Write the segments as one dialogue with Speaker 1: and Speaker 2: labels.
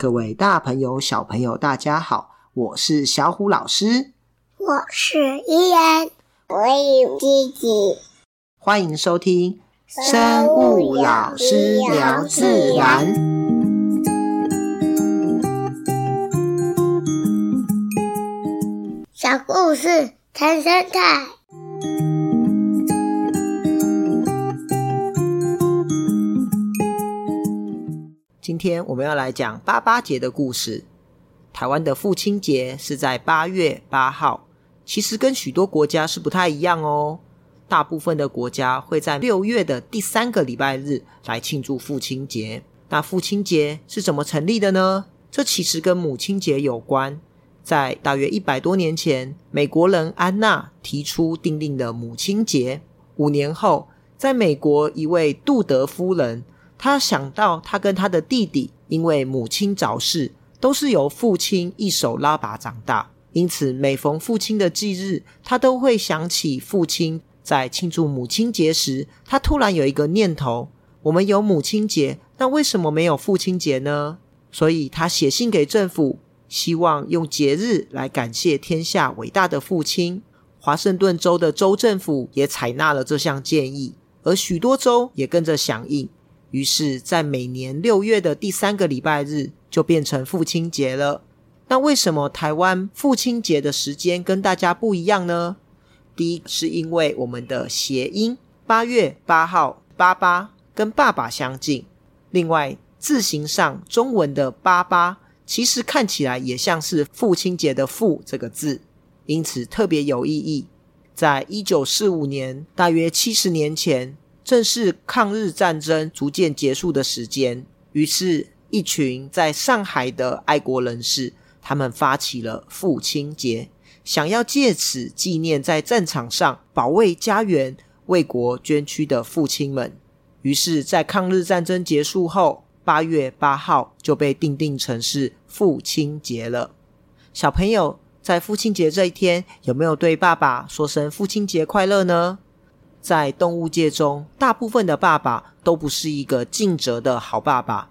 Speaker 1: 各位大朋友、小朋友，大家好，我是小虎老师，
Speaker 2: 我是依然，我有吉吉，
Speaker 1: 欢迎收听生物老师聊自然，
Speaker 2: 小故事谈生
Speaker 1: 态。天我们要来讲八八节的故事。台湾的父亲节是在八月八号，其实跟许多国家是不太一样哦。大部分的国家会在六月的第三个礼拜日来庆祝父亲节。那父亲节是怎么成立的呢？这其实跟母亲节有关。在大约一百多年前，美国人安娜提出订定的母亲节。五年后，在美国一位杜德夫人。他想到，他跟他的弟弟因为母亲早逝，都是由父亲一手拉拔长大，因此每逢父亲的忌日，他都会想起父亲。在庆祝母亲节时，他突然有一个念头：我们有母亲节，那为什么没有父亲节呢？所以他写信给政府，希望用节日来感谢天下伟大的父亲。华盛顿州的州政府也采纳了这项建议，而许多州也跟着响应。于是，在每年六月的第三个礼拜日，就变成父亲节了。那为什么台湾父亲节的时间跟大家不一样呢？第一，是因为我们的谐音“八月八号”“八八”跟“爸爸”相近。另外，字形上中文的“八八”其实看起来也像是父亲节的“父”这个字，因此特别有意义。在一九四五年，大约七十年前。正是抗日战争逐渐结束的时间，于是，一群在上海的爱国人士，他们发起了父亲节，想要借此纪念在战场上保卫家园、为国捐躯的父亲们。于是，在抗日战争结束后，八月八号就被定定成是父亲节了。小朋友在父亲节这一天，有没有对爸爸说声父亲节快乐呢？在动物界中，大部分的爸爸都不是一个尽责的好爸爸，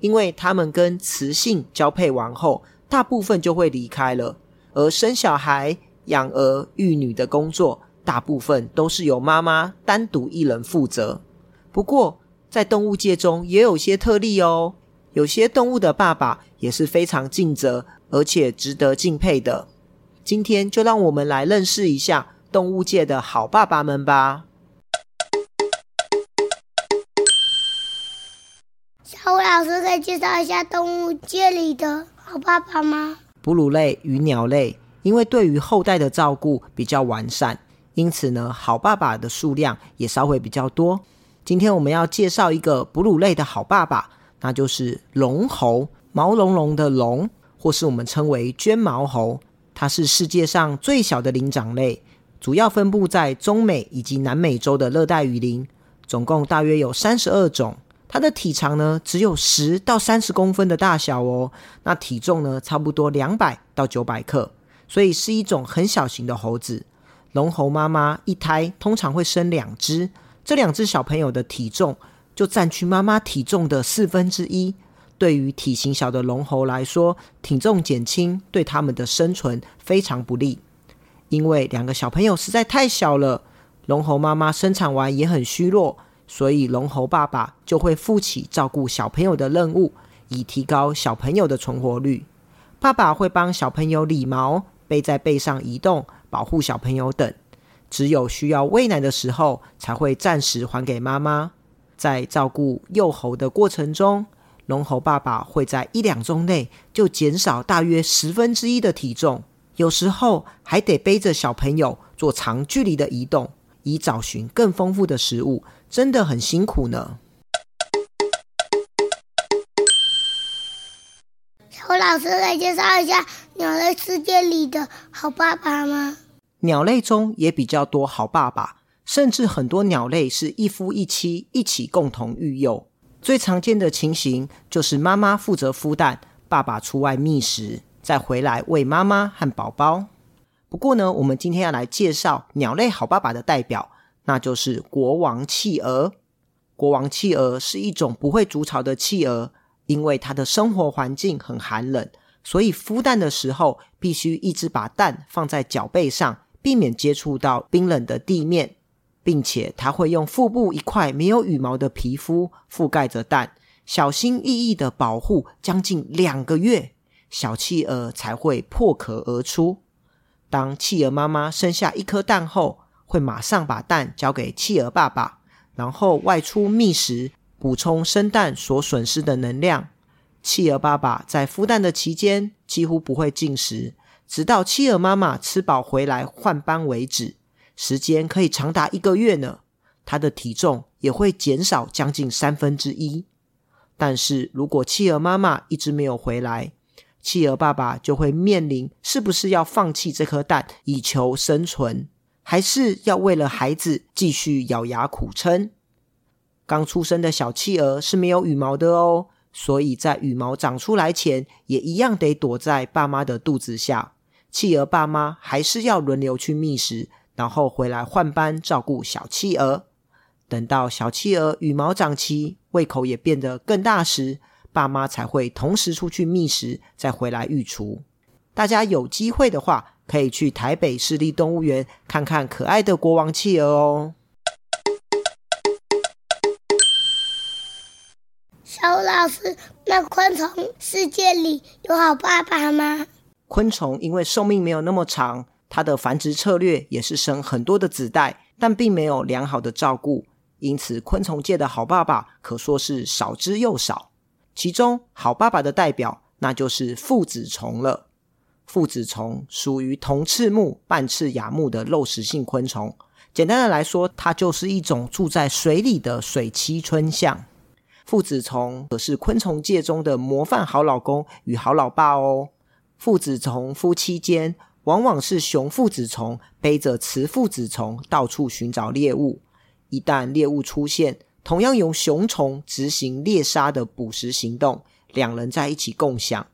Speaker 1: 因为他们跟雌性交配完后，大部分就会离开了，而生小孩、养儿育女的工作，大部分都是由妈妈单独一人负责。不过，在动物界中也有些特例哦，有些动物的爸爸也是非常尽责，而且值得敬佩的。今天就让我们来认识一下动物界的好爸爸们吧。
Speaker 2: 老师可以介绍一下动物界里的好爸爸吗？
Speaker 1: 哺乳类与鸟类，因为对于后代的照顾比较完善，因此呢，好爸爸的数量也稍微比较多。今天我们要介绍一个哺乳类的好爸爸，那就是龙猴，毛茸茸的龙，或是我们称为绢毛猴。它是世界上最小的灵长类，主要分布在中美以及南美洲的热带雨林，总共大约有三十二种。它的体长呢，只有十到三十公分的大小哦。那体重呢，差不多两百到九百克，所以是一种很小型的猴子。龙猴妈妈一胎通常会生两只，这两只小朋友的体重就占据妈妈体重的四分之一。对于体型小的龙猴来说，体重减轻对它们的生存非常不利，因为两个小朋友实在太小了。龙猴妈妈生产完也很虚弱。所以，龙猴爸爸就会负起照顾小朋友的任务，以提高小朋友的存活率。爸爸会帮小朋友理毛、背在背上移动、保护小朋友等。只有需要喂奶的时候，才会暂时还给妈妈。在照顾幼猴的过程中，龙猴爸爸会在一两周内就减少大约十分之一的体重，有时候还得背着小朋友做长距离的移动。以找寻更丰富的食物，真的很辛苦呢。
Speaker 2: 小老师来介绍一下鸟类世界里的好爸爸吗？
Speaker 1: 鸟类中也比较多好爸爸，甚至很多鸟类是一夫一妻一起共同育幼。最常见的情形就是妈妈负责孵蛋，爸爸出外觅食，再回来喂妈妈和宝宝。不过呢，我们今天要来介绍鸟类好爸爸的代表，那就是国王企鹅。国王企鹅是一种不会筑巢的企鹅，因为它的生活环境很寒冷，所以孵蛋的时候必须一直把蛋放在脚背上，避免接触到冰冷的地面，并且它会用腹部一块没有羽毛的皮肤覆盖着蛋，小心翼翼的保护将近两个月，小企鹅才会破壳而出。当企鹅妈妈生下一颗蛋后，会马上把蛋交给企鹅爸爸，然后外出觅食，补充生蛋所损失的能量。企鹅爸爸在孵蛋的期间几乎不会进食，直到企鹅妈妈吃饱回来换班为止，时间可以长达一个月呢。它的体重也会减少将近三分之一。但是如果企鹅妈妈一直没有回来，企鹅爸爸就会面临是不是要放弃这颗蛋以求生存，还是要为了孩子继续咬牙苦撑？刚出生的小企鹅是没有羽毛的哦，所以在羽毛长出来前，也一样得躲在爸妈的肚子下。企鹅爸妈还是要轮流去觅食，然后回来换班照顾小企鹅。等到小企鹅羽毛长齐，胃口也变得更大时，爸妈才会同时出去觅食，再回来育雏。大家有机会的话，可以去台北市立动物园看看可爱的国王企鹅哦。
Speaker 2: 小老师，那昆虫世界里有好爸爸吗？
Speaker 1: 昆虫因为寿命没有那么长，它的繁殖策略也是生很多的子代，但并没有良好的照顾，因此昆虫界的好爸爸可说是少之又少。其中好爸爸的代表，那就是父子虫了。腹子虫属于同翅目半翅亚目的肉食性昆虫。简单的来说，它就是一种住在水里的水栖春象。腹子虫可是昆虫界中的模范好老公与好老爸哦。父子虫夫妻间，往往是雄父子虫背着雌父子虫到处寻找猎物。一旦猎物出现，同样由雄虫执行猎杀的捕食行动，两人在一起共享。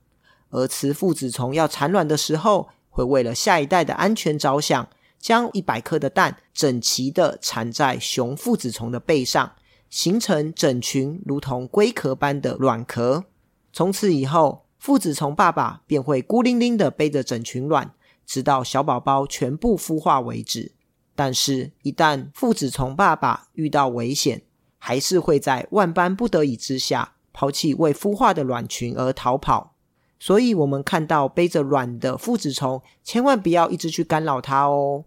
Speaker 1: 而雌腹子虫要产卵的时候，会为了下一代的安全着想，将一百颗的蛋整齐地缠在雄腹子虫的背上，形成整群如同龟壳般的卵壳。从此以后，父子虫爸爸便会孤零零地背着整群卵，直到小宝宝全部孵化为止。但是，一旦父子虫爸爸遇到危险，还是会在万般不得已之下，抛弃未孵化的卵群而逃跑。所以，我们看到背着卵的父子虫，千万不要一直去干扰它哦。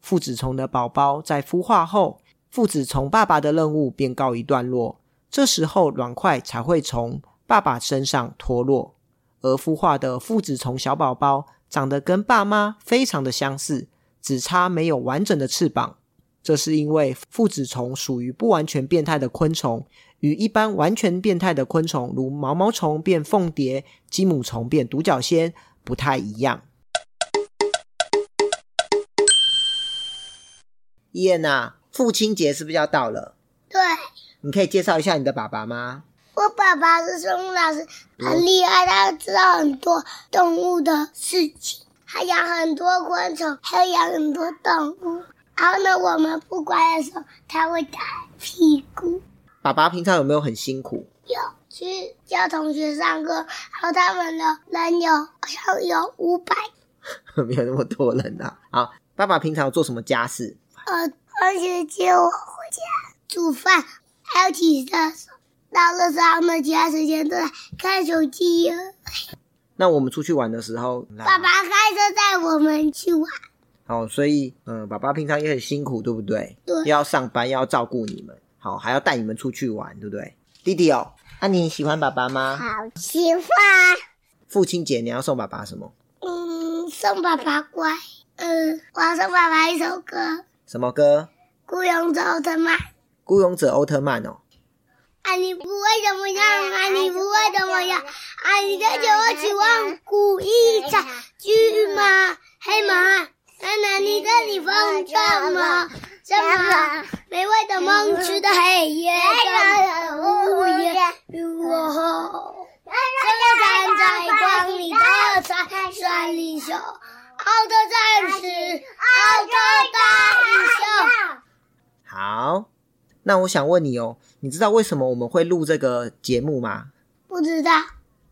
Speaker 1: 父子虫的宝宝在孵化后，父子虫爸爸的任务便告一段落。这时候，卵块才会从爸爸身上脱落。而孵化的父子虫小宝宝长得跟爸妈非常的相似，只差没有完整的翅膀。这是因为父子虫属于不完全变态的昆虫，与一般完全变态的昆虫，如毛毛虫变凤蝶、鸡母虫变独角仙不太一样。伊恩呐，父亲节是不是要到了？
Speaker 2: 对。
Speaker 1: 你可以介绍一下你的爸爸吗？
Speaker 2: 我爸爸是生物老师，很厉害，他知道很多动物的事情，还养很多昆虫，还养很多动物。然后呢，我们不乖的时候，他会打屁股。
Speaker 1: 爸爸平常有没有很辛苦？
Speaker 2: 有，去教同学上课，然后他们的人有好像有五百，
Speaker 1: 没有那么多人啊。好，爸爸平常有做什么家事？
Speaker 2: 呃，放学接我回家，煮饭，还有洗厕所。到了他们其他时间都在看手机。
Speaker 1: 那我们出去玩的时候，
Speaker 2: 爸爸开车带我们去玩。
Speaker 1: 哦，所以嗯，爸爸平常也很辛苦，对不对？
Speaker 2: 对，
Speaker 1: 又要上班，又要照顾你们，好，还要带你们出去玩，对不对？弟弟哦，那、啊、你喜欢爸爸吗？
Speaker 2: 好喜欢。
Speaker 1: 父亲节你要送爸爸什么？
Speaker 2: 嗯，送爸爸乖。嗯，我要送爸爸一首歌。
Speaker 1: 什么歌？
Speaker 2: 孤勇者奥特曼。
Speaker 1: 孤勇者奥特曼哦。
Speaker 2: 啊，你不会怎么样？啊，你不会怎么样？啊，你在叫我期望故意在巨马黑马。奶奶，你在里放什么？什么？美味的梦，吃的黑夜的午夜，与我后。什么站在光里的彩闪领袖，奥特战士，奥特大英雄。
Speaker 1: 好，那我想问你哦，你知道为什么我们会录这个节目吗？
Speaker 2: 不知道。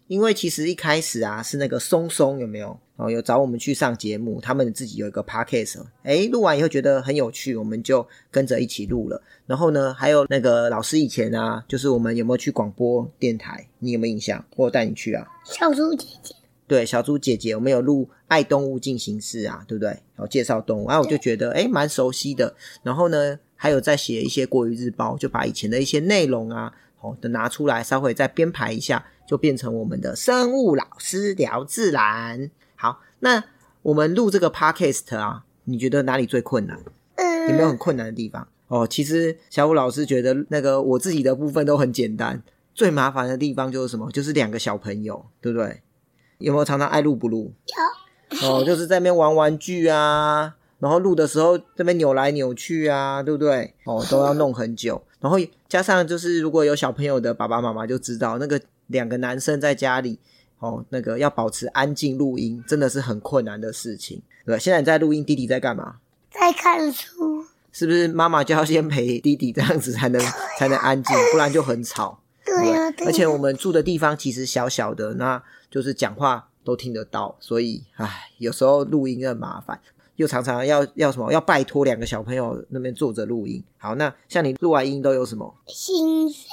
Speaker 1: 因为其实一开始啊，是那个松松有没有哦？有找我们去上节目，他们自己有一个 podcast，诶录完以后觉得很有趣，我们就跟着一起录了。然后呢，还有那个老师以前啊，就是我们有没有去广播电台？你有没有印象？我有带你去啊？
Speaker 2: 小猪姐姐，
Speaker 1: 对，小猪姐姐，我们有录《爱动物进行式》啊，对不对？然后介绍动物，然后我就觉得诶蛮熟悉的。然后呢，还有在写一些国语日报，就把以前的一些内容啊，好的拿出来，稍微再编排一下。就变成我们的生物老师聊自然。好，那我们录这个 podcast 啊，你觉得哪里最困难？有没有很困难的地方？哦，其实小五老师觉得那个我自己的部分都很简单，最麻烦的地方就是什么？就是两个小朋友，对不对？有没有常常爱录不录？有。哦，就是在那边玩玩具啊，然后录的时候这边扭来扭去啊，对不对？哦，都要弄很久。然后加上就是如果有小朋友的爸爸妈妈就知道那个。两个男生在家里，哦，那个要保持安静录音，真的是很困难的事情，对？现在你在录音，弟弟在干嘛？
Speaker 2: 在看书。
Speaker 1: 是不是妈妈就要先陪弟弟，这样子才能才能安静，不然就很吵。
Speaker 2: 对呀、啊，对啊。
Speaker 1: 而且我们住的地方其实小小的，那就是讲话都听得到，所以，唉，有时候录音很麻烦，又常常要要什么，要拜托两个小朋友那边坐着录音。好，那像你录完音都有什么？
Speaker 2: 薪水。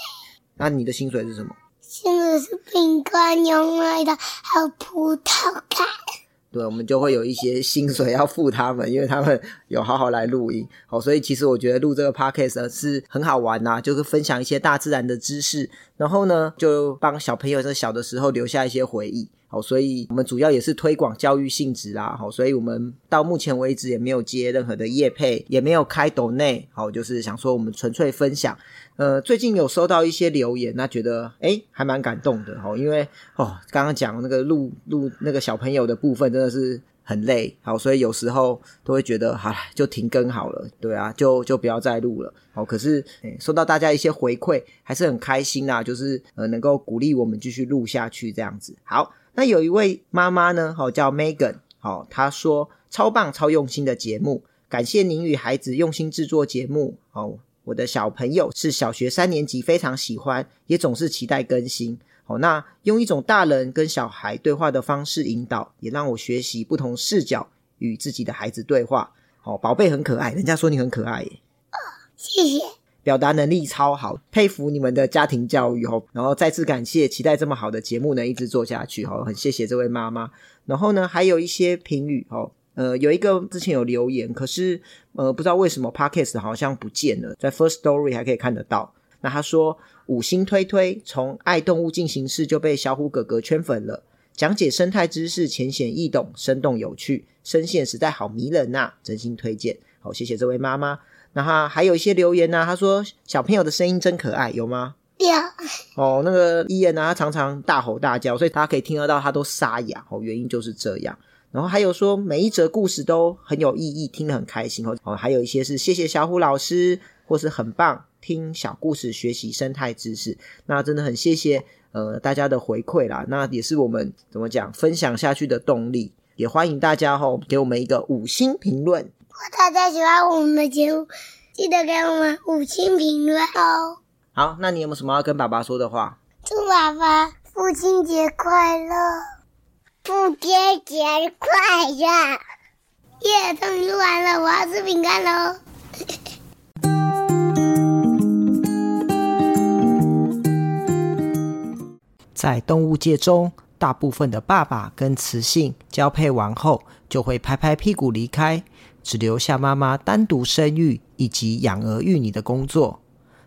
Speaker 1: 那你的薪水是什么？
Speaker 2: 现在是饼干、牛奶的，还有葡萄干。
Speaker 1: 对，我们就会有一些薪水要付他们，因为他们有好好来录音。好，所以其实我觉得录这个 podcast 是很好玩呐、就是分享一些大自然的知识，然后呢，就帮小朋友在小的时候留下一些回忆。好，所以我们主要也是推广教育性质啦。好，所以我们到目前为止也没有接任何的业配，也没有开抖内。好，就是想说我们纯粹分享。呃，最近有收到一些留言，那觉得诶还蛮感动的。好，因为哦，刚刚讲那个录录那个小朋友的部分真的是很累。好，所以有时候都会觉得，好了，就停更好了。对啊，就就不要再录了。好，可是诶收到大家一些回馈，还是很开心啦。就是呃，能够鼓励我们继续录下去这样子。好。那有一位妈妈呢，好叫 Megan，好，她说超棒、超用心的节目，感谢您与孩子用心制作节目。好，我的小朋友是小学三年级，非常喜欢，也总是期待更新。好，那用一种大人跟小孩对话的方式引导，也让我学习不同视角与自己的孩子对话。好，宝贝很可爱，人家说你很可爱耶。
Speaker 2: 哦，谢谢。
Speaker 1: 表达能力超好，佩服你们的家庭教育哦。然后再次感谢，期待这么好的节目能一直做下去哦。很谢谢这位妈妈。然后呢，还有一些评语哦。呃，有一个之前有留言，可是呃不知道为什么 Podcast 好像不见了，在 First Story 还可以看得到。那他说五星推推，从爱动物进行式就被小虎哥哥圈粉了，讲解生态知识浅显易懂，生动有趣，声线实在好迷人呐，真心推荐。好，谢谢这位妈妈。那他还有一些留言呢、啊，他说小朋友的声音真可爱，有吗？
Speaker 2: 有。
Speaker 1: 哦，那个伊恩呢，他常常大吼大叫，所以大家可以听得到他都沙哑。哦，原因就是这样。然后还有说每一则故事都很有意义，听得很开心哦。哦，还有一些是谢谢小虎老师，或是很棒，听小故事学习生态知识。那真的很谢谢呃大家的回馈啦，那也是我们怎么讲分享下去的动力。也欢迎大家吼、哦、给我们一个五星评论。
Speaker 2: 如果大家喜欢我们的节目，记得给我们五星评论哦。
Speaker 1: 好，那你有没有什么要跟爸爸说的话？
Speaker 2: 祝爸爸父亲节快乐，父亲节快乐！耶，终于录完了，我要吃饼干喽。
Speaker 1: 在动物界中，大部分的爸爸跟雌性交配完后，就会拍拍屁股离开。只留下妈妈单独生育以及养儿育女的工作，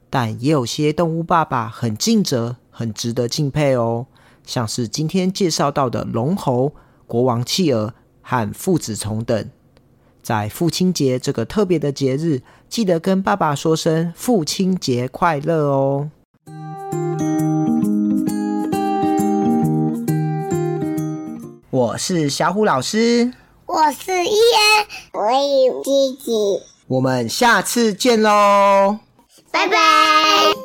Speaker 1: 但也有些动物爸爸很尽责，很值得敬佩哦。像是今天介绍到的龙猴、国王企鹅和父子虫等，在父亲节这个特别的节日，记得跟爸爸说声父亲节快乐哦。我是小虎老师。
Speaker 2: 我是伊恩，我有弟弟，
Speaker 1: 我们下次见喽，
Speaker 2: 拜拜。